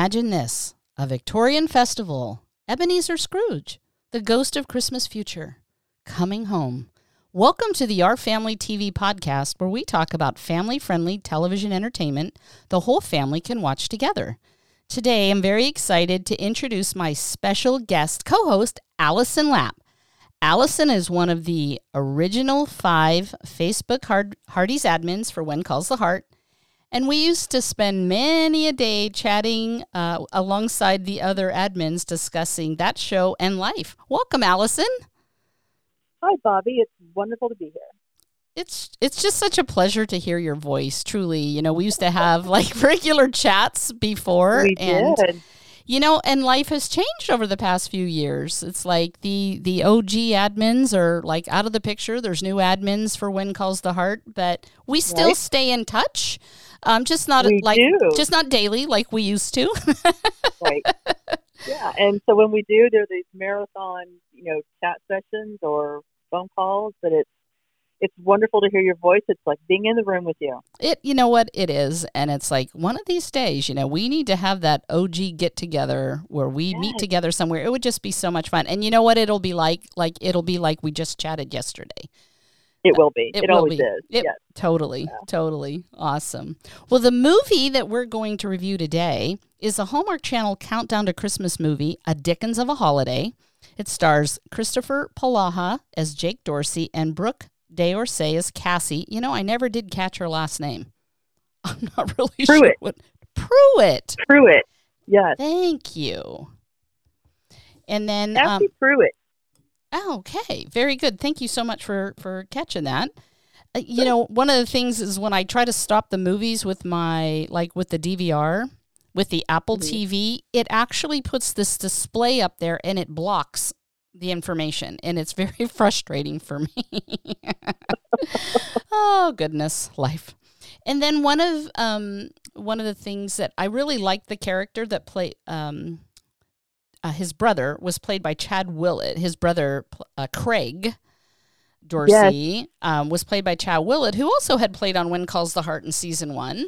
Imagine this a Victorian festival, Ebenezer Scrooge, the ghost of Christmas future, coming home. Welcome to the Our Family TV podcast, where we talk about family friendly television entertainment the whole family can watch together. Today, I'm very excited to introduce my special guest co host, Allison Lapp. Allison is one of the original five Facebook Hard- Hearties admins for When Calls the Heart. And we used to spend many a day chatting uh, alongside the other admins discussing that show and life. Welcome, Allison. Hi, Bobby. It's wonderful to be here. It's it's just such a pleasure to hear your voice. Truly, you know, we used to have like regular chats before, We and did. You know, and life has changed over the past few years. It's like the the OG admins are like out of the picture. There's new admins for When Calls the Heart, but we still Right. stay in touch. Um, just not We like do. just not daily like we used to. Right. yeah. And so when we do, there are these marathon, you know, chat sessions or phone calls, but it's it's wonderful to hear your voice. It's like being in the room with you. It, you know what it is, and it's like one of these days, you know, we need to have that OG get together where we meet together somewhere. It would just be so much fun, and you know what it'll be like? Like it'll be like we just chatted yesterday. It will be. It It, will always be. is. It- yes. Totally, totally awesome. Well, the movie that we're going to review today is a Hallmark Channel countdown to Christmas movie, A Dickens of a Holiday. It stars Kristoffer Polaha as Jake Dorsey and Brooke D'Orsay as Cassie. You know, I never did catch her last name. I'm not really sure Pruitt. what Pruitt. Pruitt. Yes. Thank you. And then um, Pruitt. Okay, very good. Thank you so much for for catching that. Uh, you know, one of the things is when I try to stop the movies with my like with the DVR with the Apple Mhm. TV, it actually puts this display up there and it blocks the information, and it's very frustrating for me. oh goodness, life. And then one of um one of the things that I really liked the character that played um uh, his brother was played by Chad Willett. His brother uh, Craig Dorsey um, was played by Chad Willett, who also had played on When Calls the Heart in season one.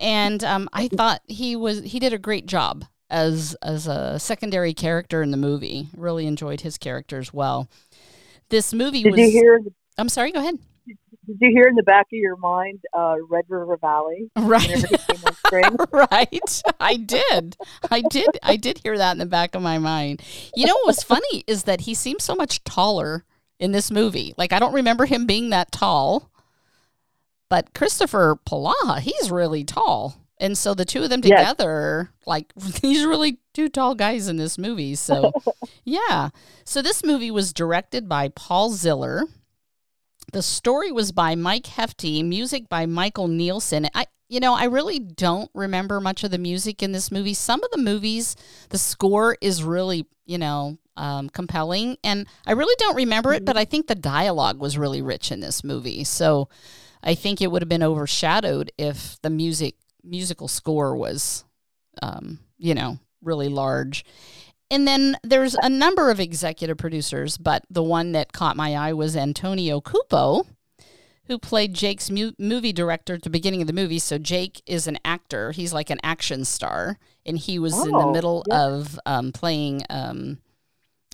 And um, I thought he was he did a great job as as a secondary character in the movie. Really enjoyed his character as well. This movie Did was. you hear? I'm sorry. Go ahead. Did you hear in the back of your mind, uh, Red River Valley? Right. Whenever he came on screen. right. I did. I did. I did hear that in the back of my mind. You know what was funny is that he seems so much taller in this movie. Like I don't remember him being that tall. But Kristoffer Polaha, he's really tall. And so the two of them Yes. together, like these really two tall guys in this movie. So yeah. So this movie was directed by Paul Ziller. The story was by Mike Hefty, music by Michael Neilson. I you know, I really don't remember much of the music in this movie. Some of the movies, the score is really, you know, um, compelling, and I really don't remember it. But I think the dialogue was really rich in this movie. So I think it would have been overshadowed if the music musical score was, um, you know, really large. And then there's a number of executive producers, but the one that caught my eye was Antonio Cupo, who played Jake's mu- movie director at the beginning of the movie. So Jake is an actor; he's like an action star, and he was in the Oh, middle yeah. of um, playing um,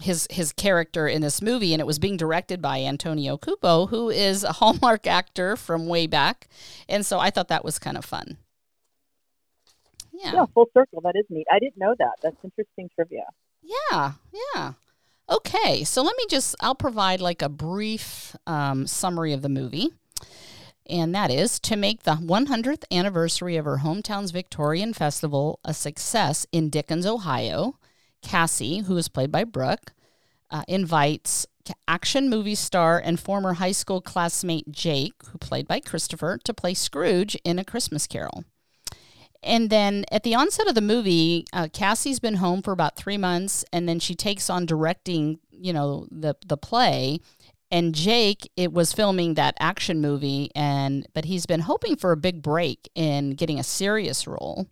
his his character in this movie, and it was being directed by Antonio Cupo, who is a Hallmark actor from way back, and so I thought that was kind of fun. Yeah, full circle. That is neat. I didn't know that. That's interesting trivia. Yeah, yeah. Okay, so let me just, I'll provide like a brief um, summary of the movie. And that is to make the 100th anniversary of her hometown's Victorian Festival a success in Dickens, Ohio. Cassie, who is played by Brooke, uh, invites action movie star and former high school classmate Jake, who played by Kristoffer, to play Scrooge in A Christmas Carol. And then at the onset of the movie, uh, Cassie's been home for about three months, and then she takes on directing, you know, the the play. And Jake, it was filming that action movie, and but he's been hoping for a big break in getting a serious role.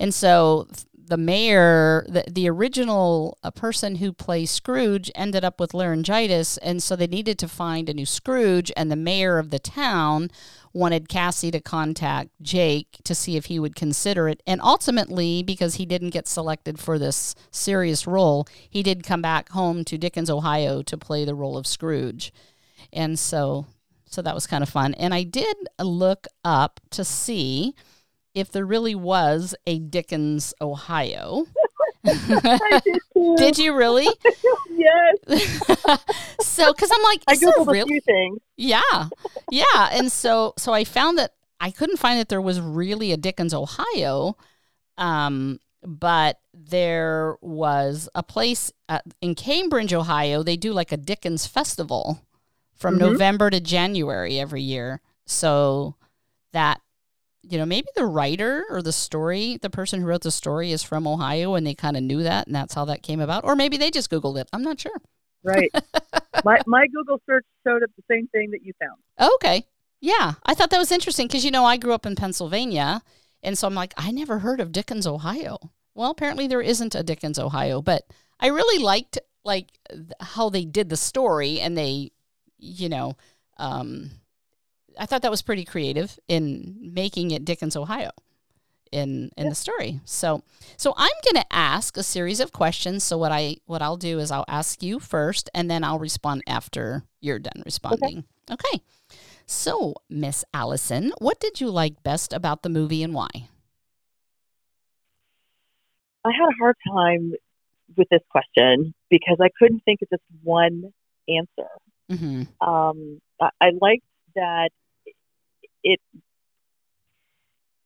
And so the mayor, the, the original person who plays Scrooge ended up with laryngitis. And so they needed to find a new Scrooge. And the mayor of the town wanted Cassie to contact Jake to see if he would consider it. And ultimately, because he didn't get selected for this serious role, he did come back home to Dickens, Ohio to play the role of Scrooge. And so so that was kind of fun. And I did look up to see if there really was a Dickens, Ohio. did, did, you really? yes. so, because I'm like, I googled really? a few things. Yeah, yeah, and so so I found that I couldn't find that there was really a Dickens, Ohio, um, but there was a place uh, in Cambridge, Ohio. They do like a Dickens festival from mm-hmm. November to January every year. So that you know, maybe the writer or the story, the person who wrote the story is from Ohio and they kind of knew that and that's how that came about. Or maybe they just Googled it. I'm not sure. Right. my, my Google search showed up the same thing that you found. Okay. Yeah. I thought that was interesting because, you know, I grew up in Pennsylvania. And so I'm like, I never heard of Dickens, Ohio. Well, apparently there isn't a Dickens, Ohio, but I really liked like how they did the story and they, you know, um, I thought that was pretty creative in making it Dickens, Ohio in in the story. So so I'm going to ask a series of questions. So what I what I'll do is I'll ask you first and then I'll respond after you're done responding. Okay. okay. So, Miss Allison, what did you like best about the movie and why? I had a hard time with this question because I couldn't think of just one answer. Mm-hmm. Um, I, I liked that it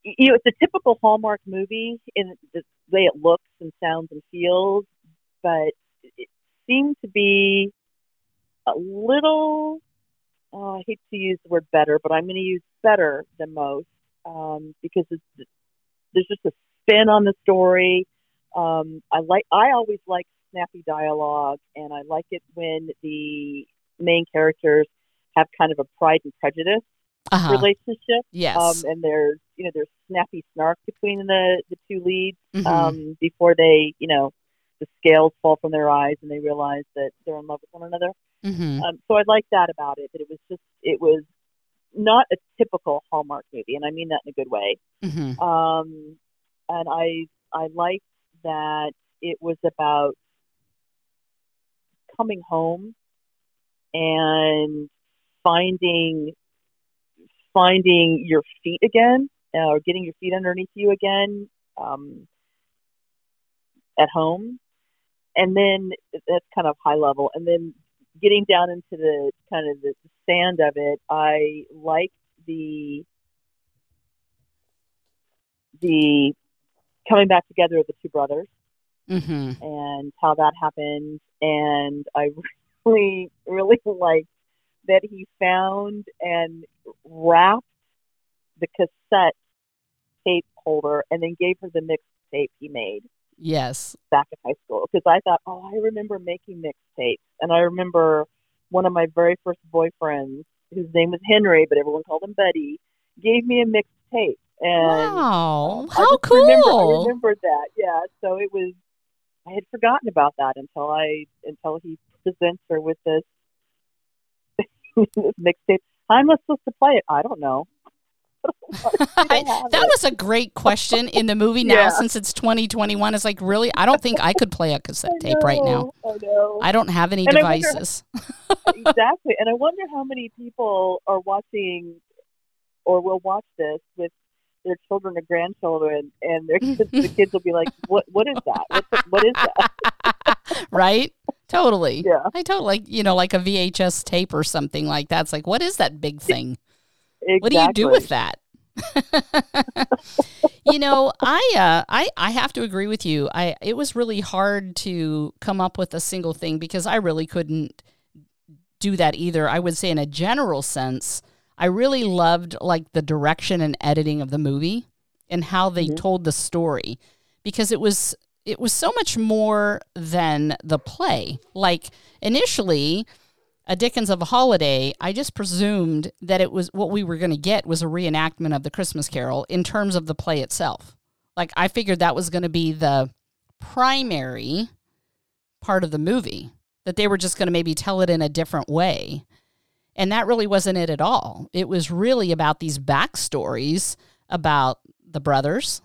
you know it's a typical Hallmark movie in the way it looks and sounds and feels, but it seemed to be a little. Oh, I hate to use the word better, but I'm going to use better than most um, because it's, there's just a spin on the story. Um, I like. I always like snappy dialogue, and I like it when the main characters have kind of a Pride and Prejudice uh-huh. relationship. Yes. Um, and there's you know there's snappy snark between the the two leads mm-hmm. um, before they you know the scales fall from their eyes and they realize that they're in love with one another. Mm-hmm. Um, so I like that about it. That it was just it was not a typical Hallmark movie, and I mean that in a good way. Mm-hmm. Um, and I I liked that it was about coming home and finding finding your feet again uh, or getting your feet underneath you again um, at home. And then that's kind of high level. And then getting down into the kind of the sand of it, I like the the coming back together of the two brothers mm-hmm. and how that happened. And I really, really like that he found and wrapped the cassette tape holder and then gave her the mixtape he made. Yes. Back in high school. Because I thought, oh, I remember making mixtapes. And I remember one of my very first boyfriends, whose name was Henry, but everyone called him Buddy, gave me a mixtape. And wow, how cool! Remember, I remembered that. Yeah, so it was. I had forgotten about that until I until he presents her with this mixtape. How am I supposed to play it? I don't know. that it. was a great question in the movie now yeah. since it's 2021 it's like really i don't think i could play a cassette know, tape right now I, know. I don't have any and devices wonder, exactly and i wonder how many people are watching or will watch this with their children or grandchildren and their kids, the kids will be like what what is that what, what is that right Totally. Yeah. I totally like you know like a VHS tape or something like that. It's like what is that big thing? Exactly. What do you do with that? you know, I uh, I I have to agree with you. I it was really hard to come up with a single thing because I really couldn't do that either. I would say in a general sense, I really loved like the direction and editing of the movie and how they mm-hmm. told the story because it was it was so much more than the play. Like initially, a Dickens of a Holiday, I just presumed that it was what we were going to get was a reenactment of the Christmas Carol in terms of the play itself. Like I figured that was going to be the primary part of the movie, that they were just going to maybe tell it in a different way. And that really wasn't it at all. It was really about these backstories about the brothers,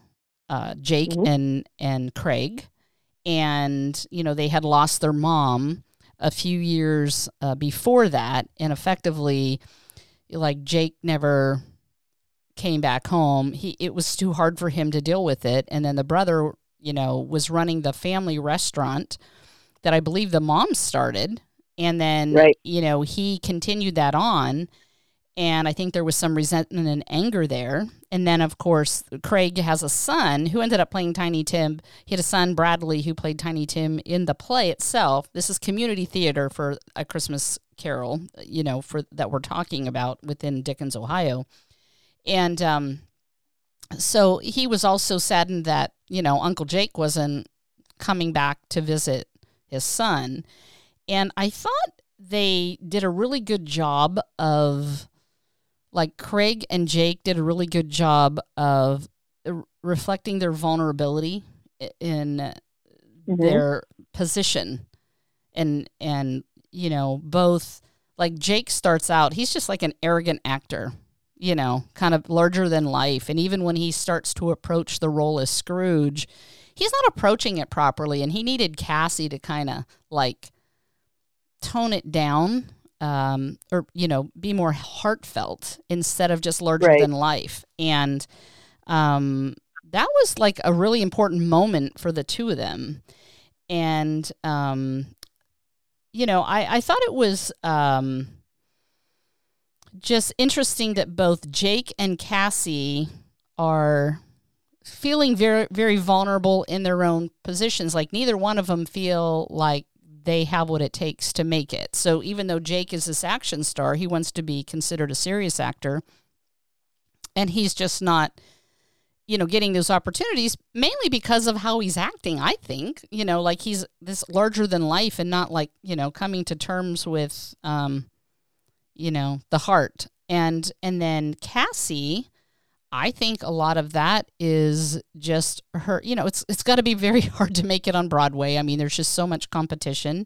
uh, Jake mm-hmm. and and Craig, and you know they had lost their mom a few years uh, before that, and effectively, like Jake never came back home. He it was too hard for him to deal with it, and then the brother, you know, was running the family restaurant that I believe the mom started and then, right. you know, he continued that on. And I think there was some resentment and anger there. And then, of course, Craig has a son who ended up playing Tiny Tim. He had a son, Bradley, who played Tiny Tim in the play itself. This is community theater for a Christmas Carol, you know, for that we're talking about within Dickens, Ohio. And um, so he was also saddened that, you know, Uncle Jake wasn't coming back to visit his son. And I thought they did a really good job of, like, Craig and Jake did a really good job of reflecting their vulnerability in mm-hmm. their position. And, and, you know, both, like, Jake starts out, he's just like an arrogant actor you know, kind of larger than life. And even when he starts to approach the role as Scrooge, he's not approaching it properly. And he needed Cassie to kind of like tone it down um, or you know be more heartfelt instead of just larger right. than life. And um, that was like a really important moment for the two of them. And um, you know I, I thought it was um, just interesting that both jake and cassie are feeling very very vulnerable in their own positions. Like neither one of them feel like they have what it takes to make it. So even though Jake is this action star, he wants to be considered a serious actor. And he's just not, you know, getting those opportunities mainly because of how he's acting, I think. You know, like he's this larger than life and not like, you know, coming to terms with um, you know, the heart. And and then Cassie, I think a lot of that is just her, you know, it's it's got to be very hard to make it on Broadway. I mean, there's just so much competition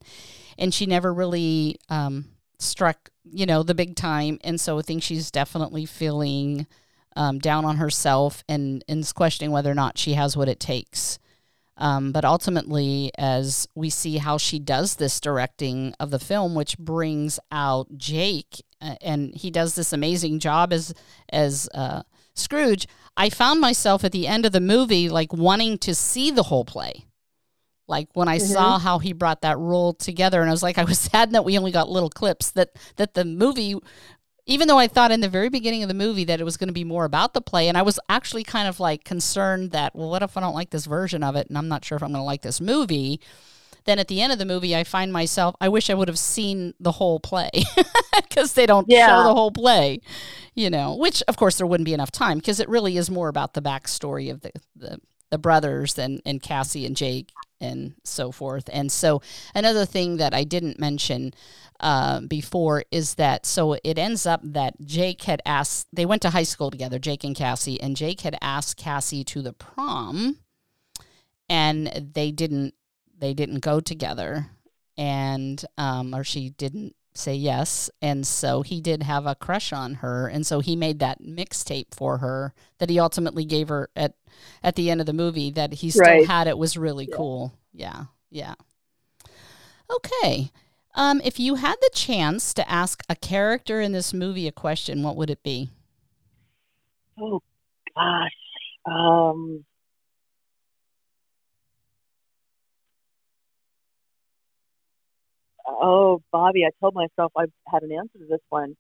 and she never really um, struck, you know, the big time and so I think she's definitely feeling um, down on herself and and questioning whether or not she has what it takes. Um, but ultimately, as we see how she does this directing of the film, which brings out Jake, uh, and he does this amazing job as as uh, Scrooge, I found myself at the end of the movie like wanting to see the whole play. Like when I mm-hmm. saw how he brought that role together, and I was like, I was sad that we only got little clips. That that the movie, even though I thought in the very beginning of the movie that it was going to be more about the play, and I was actually kind of like concerned that, well, what if I don't like this version of it, and I'm not sure if I'm going to like this movie then at the end of the movie i find myself i wish i would have seen the whole play because they don't yeah. show the whole play you know which of course there wouldn't be enough time because it really is more about the backstory of the, the the brothers and and cassie and jake and so forth and so another thing that i didn't mention uh, before is that so it ends up that Jake had asked they went to high school together Jake and Cassie and Jake had asked Cassie to the prom and they didn't they didn't go together and um, or she didn't say yes. And so he did have a crush on her. And so he made that mixtape for her that he ultimately gave her at at the end of the movie that he still right. had. It was really yeah. cool. Yeah. Yeah. Okay. Um, if you had the chance to ask a character in this movie a question what would it be? Oh gosh. Um oh, Bobby, I told myself I had an answer to this one.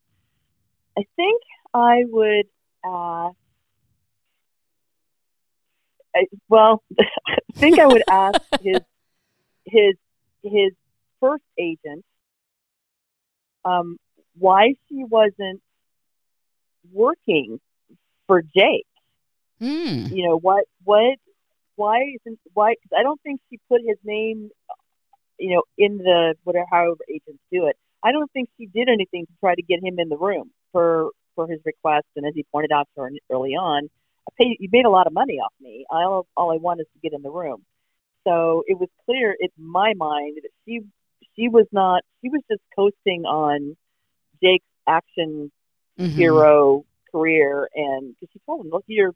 I think I would ask. I, well, I think I would ask his his his first agent um, why she wasn't working for Jake. Mm. You know what? What? Why isn't why? Cause I don't think she put his name you know, in the whatever however agents do it. I don't think she did anything to try to get him in the room for for his request. And as he pointed out to her early on, I pay, you made a lot of money off me. All all I want is to get in the room. So it was clear in my mind that she she was not she was just coasting on Jake's action Mhm. hero career, and because she told him, look, you're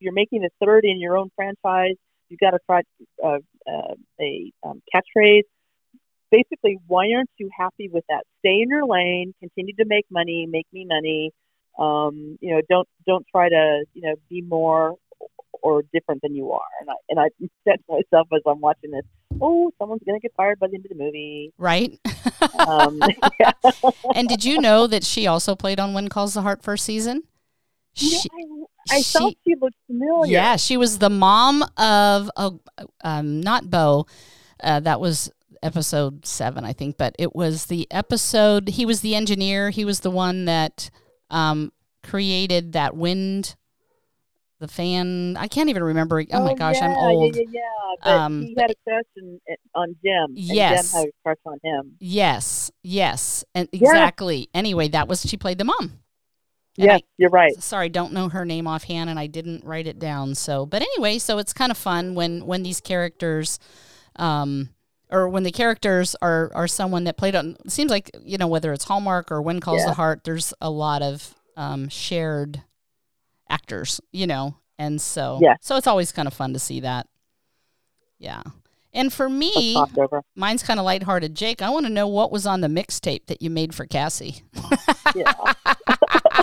you're making a third in your own franchise. You've got to try uh, uh, a um, catchphrase. Basically, why aren't you happy with that? Stay in your lane, continue to make money, make me money. Um, you know, don't don't try to you know be more or different than you are. And I and I said to myself as I'm watching this, oh, someone's gonna get fired by the end of the movie. Right. Um, and did you know that she also played on When Calls the Heart first season? She- I, I she- thought she looked familiar. Yeah, she was the mom of uh, um, not Bo. Uh, that was episode seven, I think, but it was the episode. He was the engineer. He was the one that um, created that wind, the fan. I can't even remember. Oh, my gosh, I'm old. Yeah, yeah, yeah. Um, he had a crush on Jim. Yes. Jim had a crush on him. Yes, yes, and Yeah. exactly. Anyway, that was she played the mom. And Yes, you're right. sorry don't know her name offhand and i didn't write it down so but anyway so it's kind of fun when when these characters um or when the characters are are someone that played on seems like you know whether it's hallmark or when calls Yeah. the heart there's a lot of um shared actors you know and so Yeah. so it's always kind of fun to see that yeah and for me mine's kind of lighthearted jake i want to know what was on the mixtape that you made for cassie Yeah.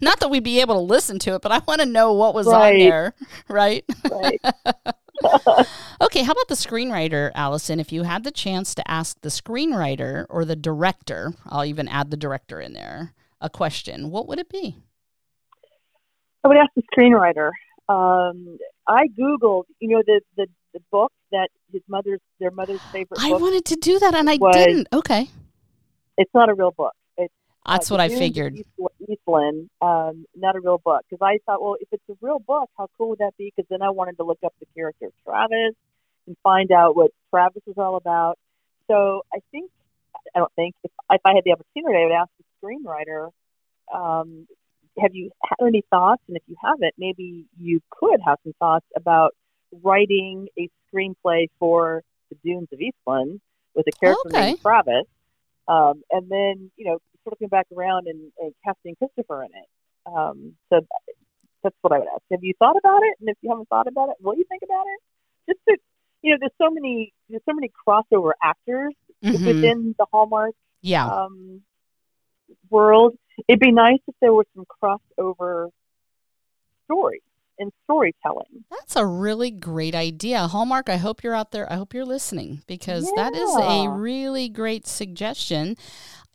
Not that we'd be able to listen to it, but I want to know what was on there, right? right. Okay, how about the screenwriter, Allison? If you had the chance to ask the screenwriter or the director, I'll even add the director in there, a question, what would it be? I would ask the screenwriter. Um, I googled, you know, the, the the book that his mother's their mother's favorite I wanted to do that and I was- didn't. Okay. It's not a real book. That's uh, what I The Dunes of figured. Eastland, um, not a real book. Because I thought, well, if it's a real book, how cool would that be? Because then I wanted to look up the character of Travis and find out what Travis was all about. So I think, I don't think, if, if I had the opportunity, I would ask the screenwriter, um, have you had any thoughts? And if you haven't, maybe you could have some thoughts about writing a screenplay for the Dunes of Eastland with a character Okay. named Travis. Um, and then, you know, circling back around and, and casting Kristoffer in it. Um, so that's what I would ask. Have you thought about it? And if you haven't thought about it, what do you think about it? Just to, you know, there's so many, there's so many crossover actors Mhm. within the Hallmark Yeah. um, world. It'd be nice if there were some crossover stories and storytelling. That's a really great idea. Hallmark, I hope you're out there. I hope you're listening because that is a really great suggestion.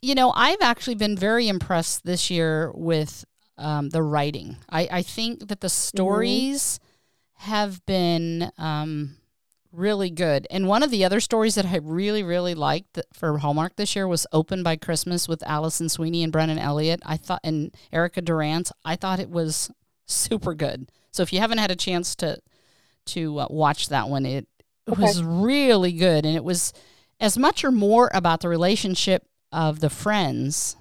You know, I've actually been very impressed this year with um, the writing. I, I think that the stories have been um, really good. And one of the other stories that I really, really liked for Hallmark this year was Open by Christmas with Alison Sweeney and Brennan Elliott. I thought, and Erica Durance. I thought it was super good. So if you haven't had a chance to to uh, watch that one, it was really good, and it was as much or more about the relationship of the friends,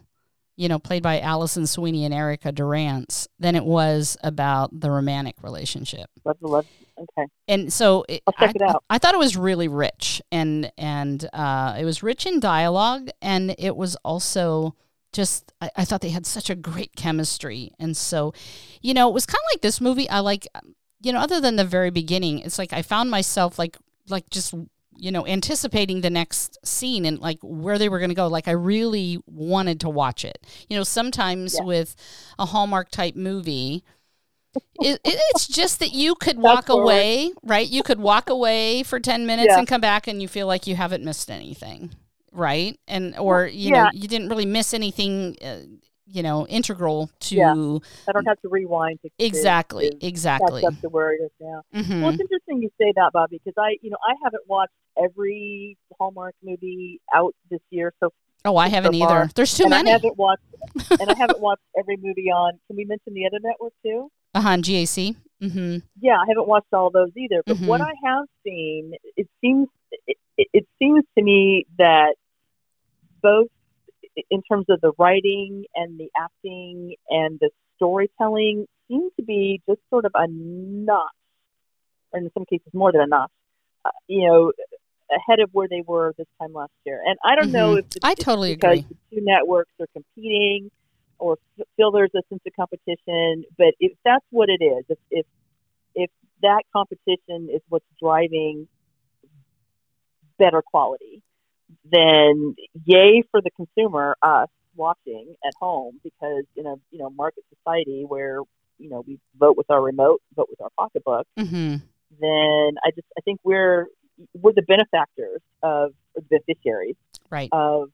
you know, played by Alison Sweeney and Erica Durance, than it was about the romantic relationship Love love. Okay. and so it, I'll check I, it out. I thought it was really rich and and uh, it was rich in dialogue and it was also just I, I thought they had such a great chemistry and so you know it was kind of like this movie I like you know other than the very beginning it's like I found myself like like just you know anticipating the next scene and like where they were going to go like I really wanted to watch it you know sometimes Yeah. with a Hallmark type movie it, it, it's just that you could walk away, right? You could walk away for 10 minutes Yeah. and come back and you feel like you haven't missed anything, right? And or you know, you didn't really miss anything uh, you know, integral to Yeah. I don't have to rewind to exactly, to exactly. up to where it is now. Mhm. Well, it's interesting you say that, Bobby, because I, you know, I haven't watched every Hallmark movie out this year, so Oh, I haven't so either. There's too and many. I haven't watched, and I haven't watched every movie on. Can we mention the other network too? Uh-huh, GAC. Mhm. Yeah, I haven't watched all those either. But what Mhm. I have seen, it seems, it, it seems to me that both in terms of the writing and the acting and the storytelling seem to be just sort of a notch, or in some cases more than a notch, uh, you know, ahead of where they were this time last year. And I don't Mhm. know if I totally because agree. the two networks are competing or feel there's a sense of competition, but if that's what it is, if if, if that competition is what's driving better quality, then yay for the consumer, us watching at home, because in a you know market society where you know we vote with our remote, vote with our pocketbook, hmm then I just I think we're we're the benefactors of the beneficiaries Right. of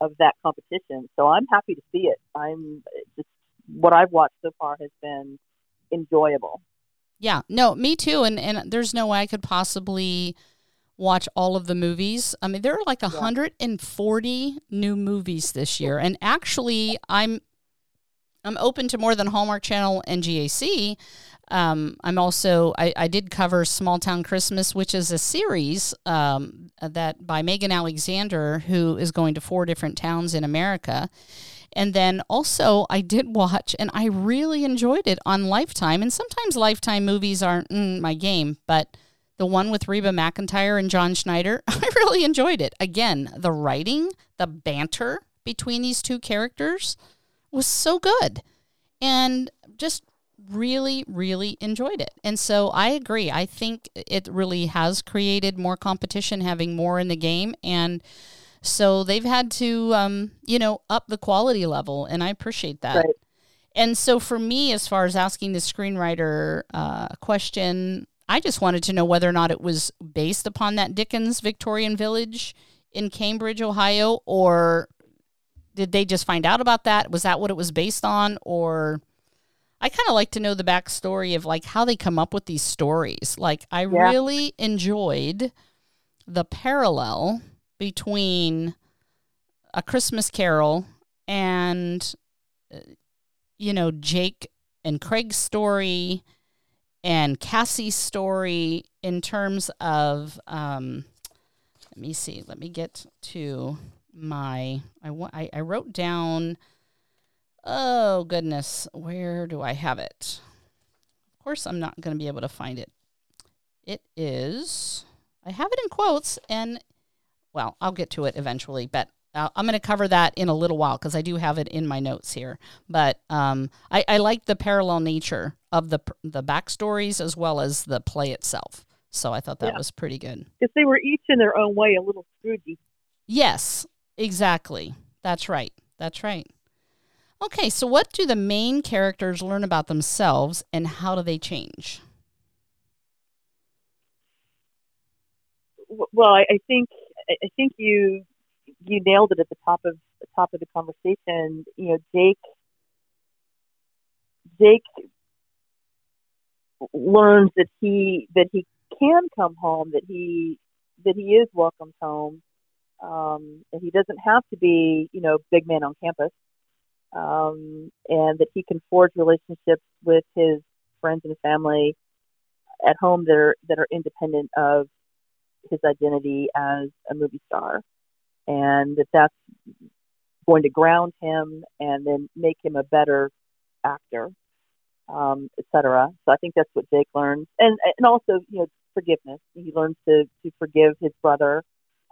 of that competition. So I'm happy to see it. I'm just what I've watched so far has been enjoyable. Yeah, no, me too. And and there's no way I could possibly watch all of the movies. I mean, there are like 140 new movies this year, and actually, I'm I'm open to more than Hallmark Channel and GAC. Um, I'm also I, I did cover Small Town Christmas, which is a series um, that by Megan Alexander, who is going to four different towns in America. And then also, I did watch, and I really enjoyed it on Lifetime. And sometimes Lifetime movies aren't mm, my game, but the one with Reba McEntire and John Schneider, I really enjoyed it. Again, the writing, the banter between these two characters was so good. And just really, really enjoyed it. And so I agree. I think it really has created more competition, having more in the game. And so they've had to, um, you know, up the quality level. And I appreciate that. Right. And so for me, as far as asking the screenwriter uh, question, I just wanted to know whether or not it was based upon that Dickens Victorian village in Cambridge, Ohio, or did they just find out about that? Was that what it was based on? Or I kind of like to know the backstory of like how they come up with these stories. Like I Yeah. really enjoyed the parallel between a Christmas Carol and uh, you know Jake and Craig's story and Cassie's story in terms of um, let me see let me get to my I, I I wrote down oh goodness where do I have it? Of course I'm not to be able to find it. It is I have it in quotes and well I'll get to it eventually but uh, I'm going to cover that in a little while because I do have it in my notes here. But um, I, I like the parallel nature of the the backstories as well as the play itself. So I thought that Yeah. was pretty good. Because they were each in their own way a little Scroogey. Yes, exactly. That's right. That's right. Okay, so what do the main characters learn about themselves and how do they change? Well, I, I think I I think you you nailed it at the top of the top of the conversation. You know, Jake Jake learns that he that he can come home, that he that he is welcomed home, um, and he doesn't have to be you know big man on campus, um, and that he can forge relationships with his friends and family at home that are that are independent of his identity as a movie star, and that that's going to ground him and then make him a better actor, um, et cetera. So I think that's what Jake learns, and and also you know forgiveness. He learns to to forgive his brother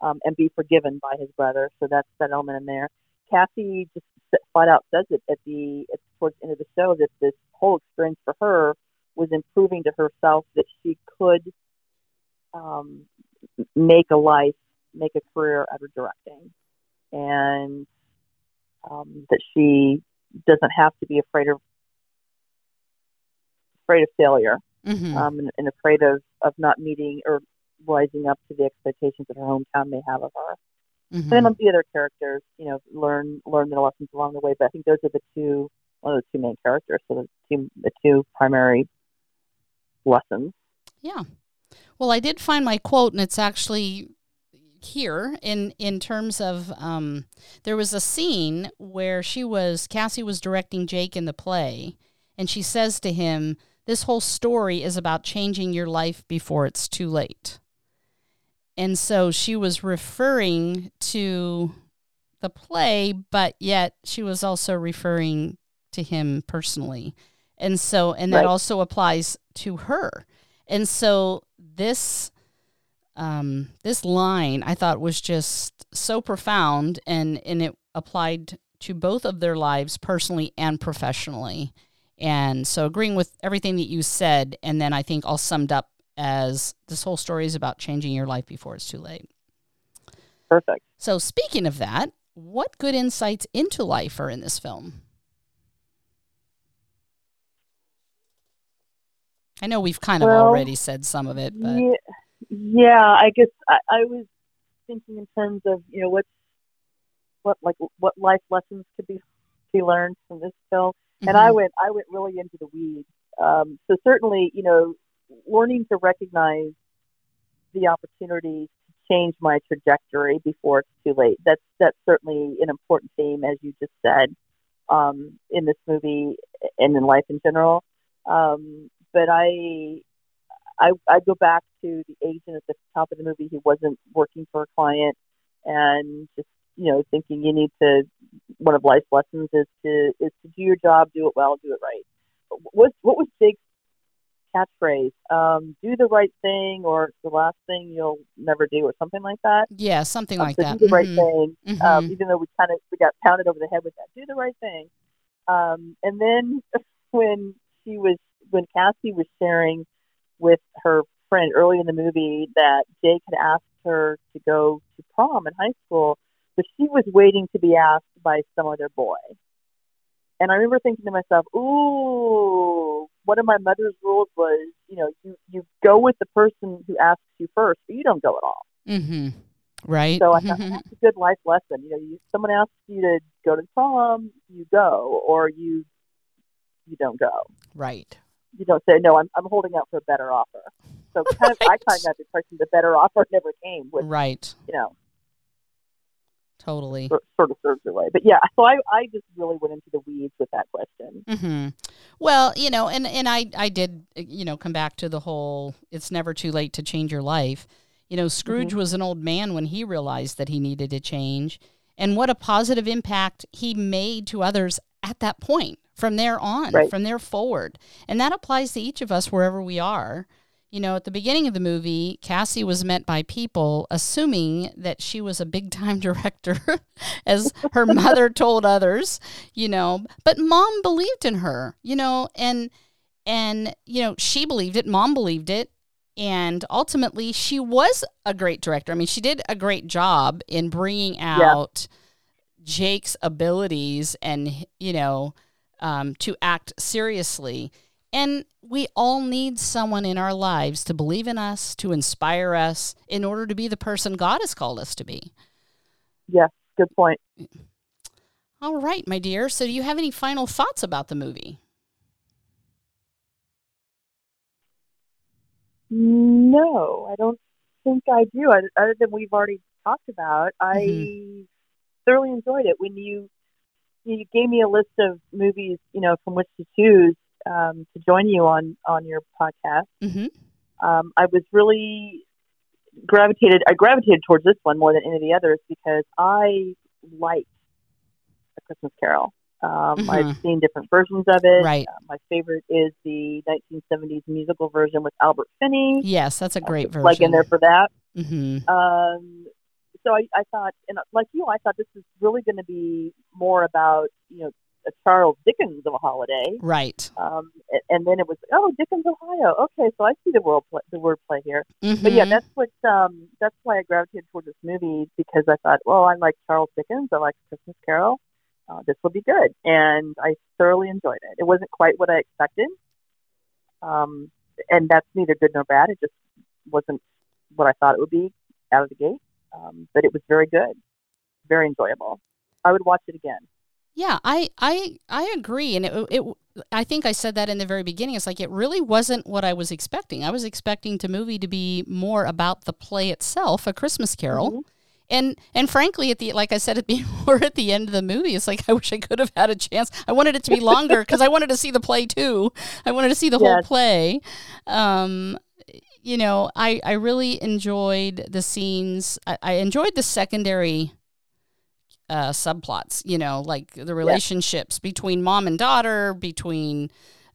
um, and be forgiven by his brother. So that's that element in there. Cassie just flat out says it at the at, towards the end of the show that this whole experience for her was improving to herself that she could um, make a life, make a career out of directing, and um, that she doesn't have to be afraid of afraid of failure Mm-hmm. um, and, and afraid of, of not meeting or rising up to the expectations that her hometown may have of her. mm-hmm. And then the other characters, you know, learn learn their lessons along the way. But I think those are the two one of the two main characters. So the two the two primary lessons. Yeah. Well, I did find my quote, and it's actually here in in terms of um, there was a scene where she was Cassie was directing Jake in the play, and she says to him, "This whole story is about changing your life before it's too late." And so she was referring to the play, but yet she was also referring to him personally. And so, and that Right. also applies to her. And so this um, this line I thought was just so profound and, and it applied to both of their lives personally and professionally. And so agreeing with everything that you said, and then I think all summed up as this whole story is about changing your life before it's too late. Perfect. So speaking of that, what good insights into life are in this film? I know we've kind of Well, already said some of it, but Yeah, yeah. I guess I, I was thinking in terms of you know what's what like what life lessons could be be learned from this film, and I Mhm. went I went really into the weeds. Um, so certainly, you know, learning to recognize the opportunities to change my trajectory before it's too late. That's that's certainly an important theme, as you just said, um, in this movie and in life in general. Um, but I, I, I go back to the agent at the top of the movie who wasn't working for a client, and just you know thinking you need to. One of life's lessons is to is to do your job, do it well, do it right. What what was Jake's catchphrase? Um, do the right thing, or the last thing you'll never do, or something like that. yeah, something Um, like so that. do the right Mhm. thing um, Mhm. even though we kind of we got pounded over the head with that. Do the right thing. Um, and then when she was when Cassie was sharing with her friend early in the movie that Jake had asked her to go to prom in high school, but she was waiting to be asked by some other boy. And I remember thinking to myself, "Ooh, one of my mother's rules was, you know, you you go with the person who asks you first, but you don't go at all." Mhm. Right. So I thought that's a good life lesson. You know, you, someone asks you to go to the prom, you go, or you you don't go. right. You don't say no. I'm I'm holding out for a better offer. So kind of, I Right. kind of got the impression the better offer never came, which Right. you know Totally. sort sort of serves your way. But yeah, so I I just really went into the weeds with that question. hmm Well, you know, and and I I did you know come back to the whole it's never too late to change your life. You know, Scrooge Mm-hmm. was an old man when he realized that he needed to change, and what a positive impact he made to others at that point. From there on, Right. from there forward, and that applies to each of us wherever we are. You know, at the beginning of the movie, Cassie was met by people assuming that she was a big time director, as her mother told others, you know, but mom believed in her, you know, and, and, you know, she believed it, mom believed it. And ultimately, she was a great director. I mean, she did a great job in bringing out Jake's abilities and, you know, um, to act seriously. And we all need someone in our lives to believe in us, to inspire us, in order to be the person God has called us to be. Yes, good point. All right, my dear. So, do you have any final thoughts about the movie? No, I don't think I do. Other than we've already talked about, I thoroughly enjoyed it. When you you gave me a list of movies, you know, from which to choose um, to join you on on your podcast, Mm-hmm. um, I was really gravitated. I gravitated towards this one more than any of the others because I like A Christmas Carol. Um, Mhm. I've seen different versions of it. Right. Uh, my favorite is the 1970s musical version with Albert Finney. Yes, that's a great Uh, version. Like in there for that. Mm-hmm. Um, so I, I thought, and like you, I thought this is really going to be more about you know a Charles Dickens of a holiday. Right. Um, and then it was oh Dickens, Ohio. Okay, so I see the word play, the wordplay here. Mm-hmm. But yeah, that's what um, that's why I gravitated towards this movie because I thought, well, I like Charles Dickens. I like Christmas Carol. Uh, this will be good, and I thoroughly enjoyed it. It wasn't quite what I expected, um, and that's neither good nor bad. It just wasn't what I thought it would be out of the gate. Um, but it was very good, very enjoyable. I would watch it again. Yeah, I I I agree, and it, it I think I said that in the very beginning. It's like it really wasn't what I was expecting. I was expecting the movie to be more about the play itself, A Christmas Carol, Mhm. and and frankly, at the like I said at the we're at the end of the movie. It's like I wish I could have had a chance. I wanted it to be longer because I wanted to see the play too. I wanted to see the whole play. Um, you know, I I really enjoyed the scenes. I, I enjoyed the secondary uh, subplots, you know, like the relationships between mom and daughter, between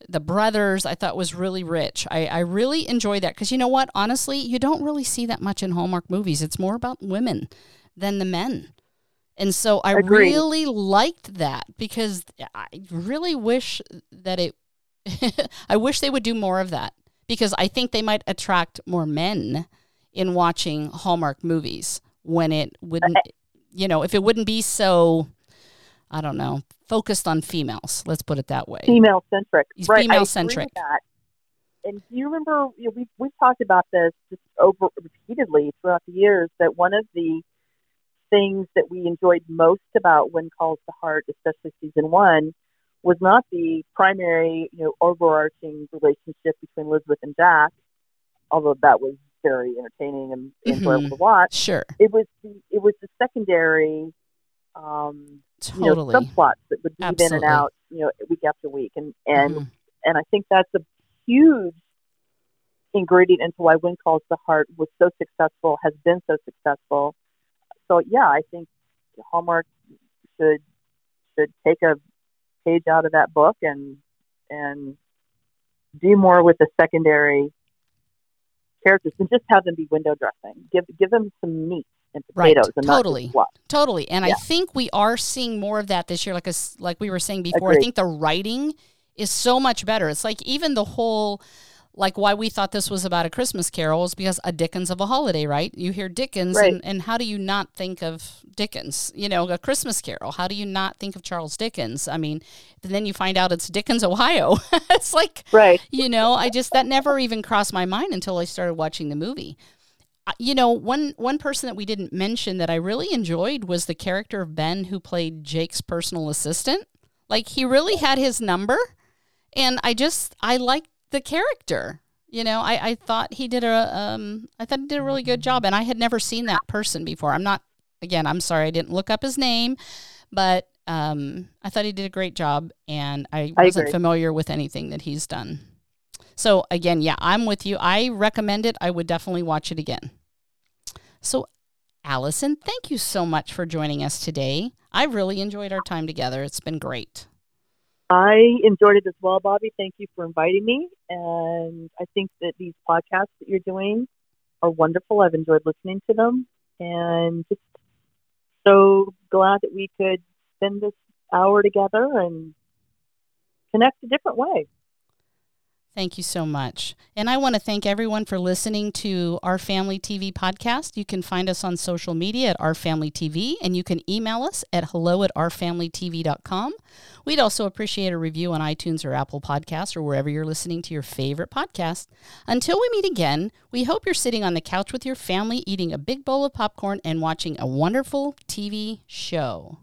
the brothers I thought was really rich. I, I really enjoy that because you know what? Honestly, you don't really see that much in Hallmark movies. It's more about women than the men. And so I Agreed. really liked that because I really wish that it, I wish they would do more of that because I think they might attract more men in watching Hallmark movies when it wouldn't, you know, if it wouldn't be so, I don't know, focused on females. Let's put it that way. Female centric, right? Female-centric. And do you remember? You know, we've we've talked about this just over repeatedly throughout the years. That one of the things that we enjoyed most about When Calls the Heart, especially season one, was not the primary, you know, overarching relationship between Elizabeth and Jack, although that was very entertaining and enjoyable Mhm. to watch. Sure, It was the it was the secondary, um, totally. you know, subplots that would weave in and out, you know, week after week, and and Mhm. and I think that's a huge ingredient into why When Calls the Heart was so successful, has been so successful. So yeah, I think Hallmark should should take a page out of that book and and do more with the secondary characters and just have them be window dressing. Give give them some meat and Right, potatoes and totally. not just fluff. Totally. And I think we are seeing more of that this year. Like, us like we were saying before, I think the writing is so much better. It's like even the whole, like why we thought this was about a Christmas carol is because a Dickens of a holiday, right? You hear Dickens, Right. and, and how do you not think of Dickens? You know, a Christmas carol. How do you not think of Charles Dickens? I mean, then you find out it's Dickens, Ohio. it's like, Right. you know i just that never even crossed my mind until i started watching the movie uh, you know one one person that we didn't mention that i really enjoyed was the character of ben who played jake's personal assistant like he really had his number and i just i liked the character you know i, I thought he did a um i thought he did a really good job and i had never seen that person before i'm not again i'm sorry i didn't look up his name but um, I thought he did a great job, and I I wasn't agree. familiar with anything that he's done. So again, yeah, I'm with you. I recommend it. I would definitely watch it again. So, Allison, thank you so much for joining us today. I really enjoyed our time together. It's been great. I enjoyed it as well, Bobby. Thank you for inviting me. And I think that these podcasts that you're doing are wonderful. I've enjoyed listening to them and just so glad that we could spend this hour together and connect a different way. Thank you so much. And I want to thank everyone for listening to Our Family TV podcast. You can find us on social media at Our Family TV, and you can email us at hello at ourfamilytv.com. We'd also appreciate a review on iTunes or Apple Podcasts or wherever you're listening to your favorite podcast. Until we meet again, we hope you're sitting on the couch with your family, eating a big bowl of popcorn, and watching a wonderful TV show.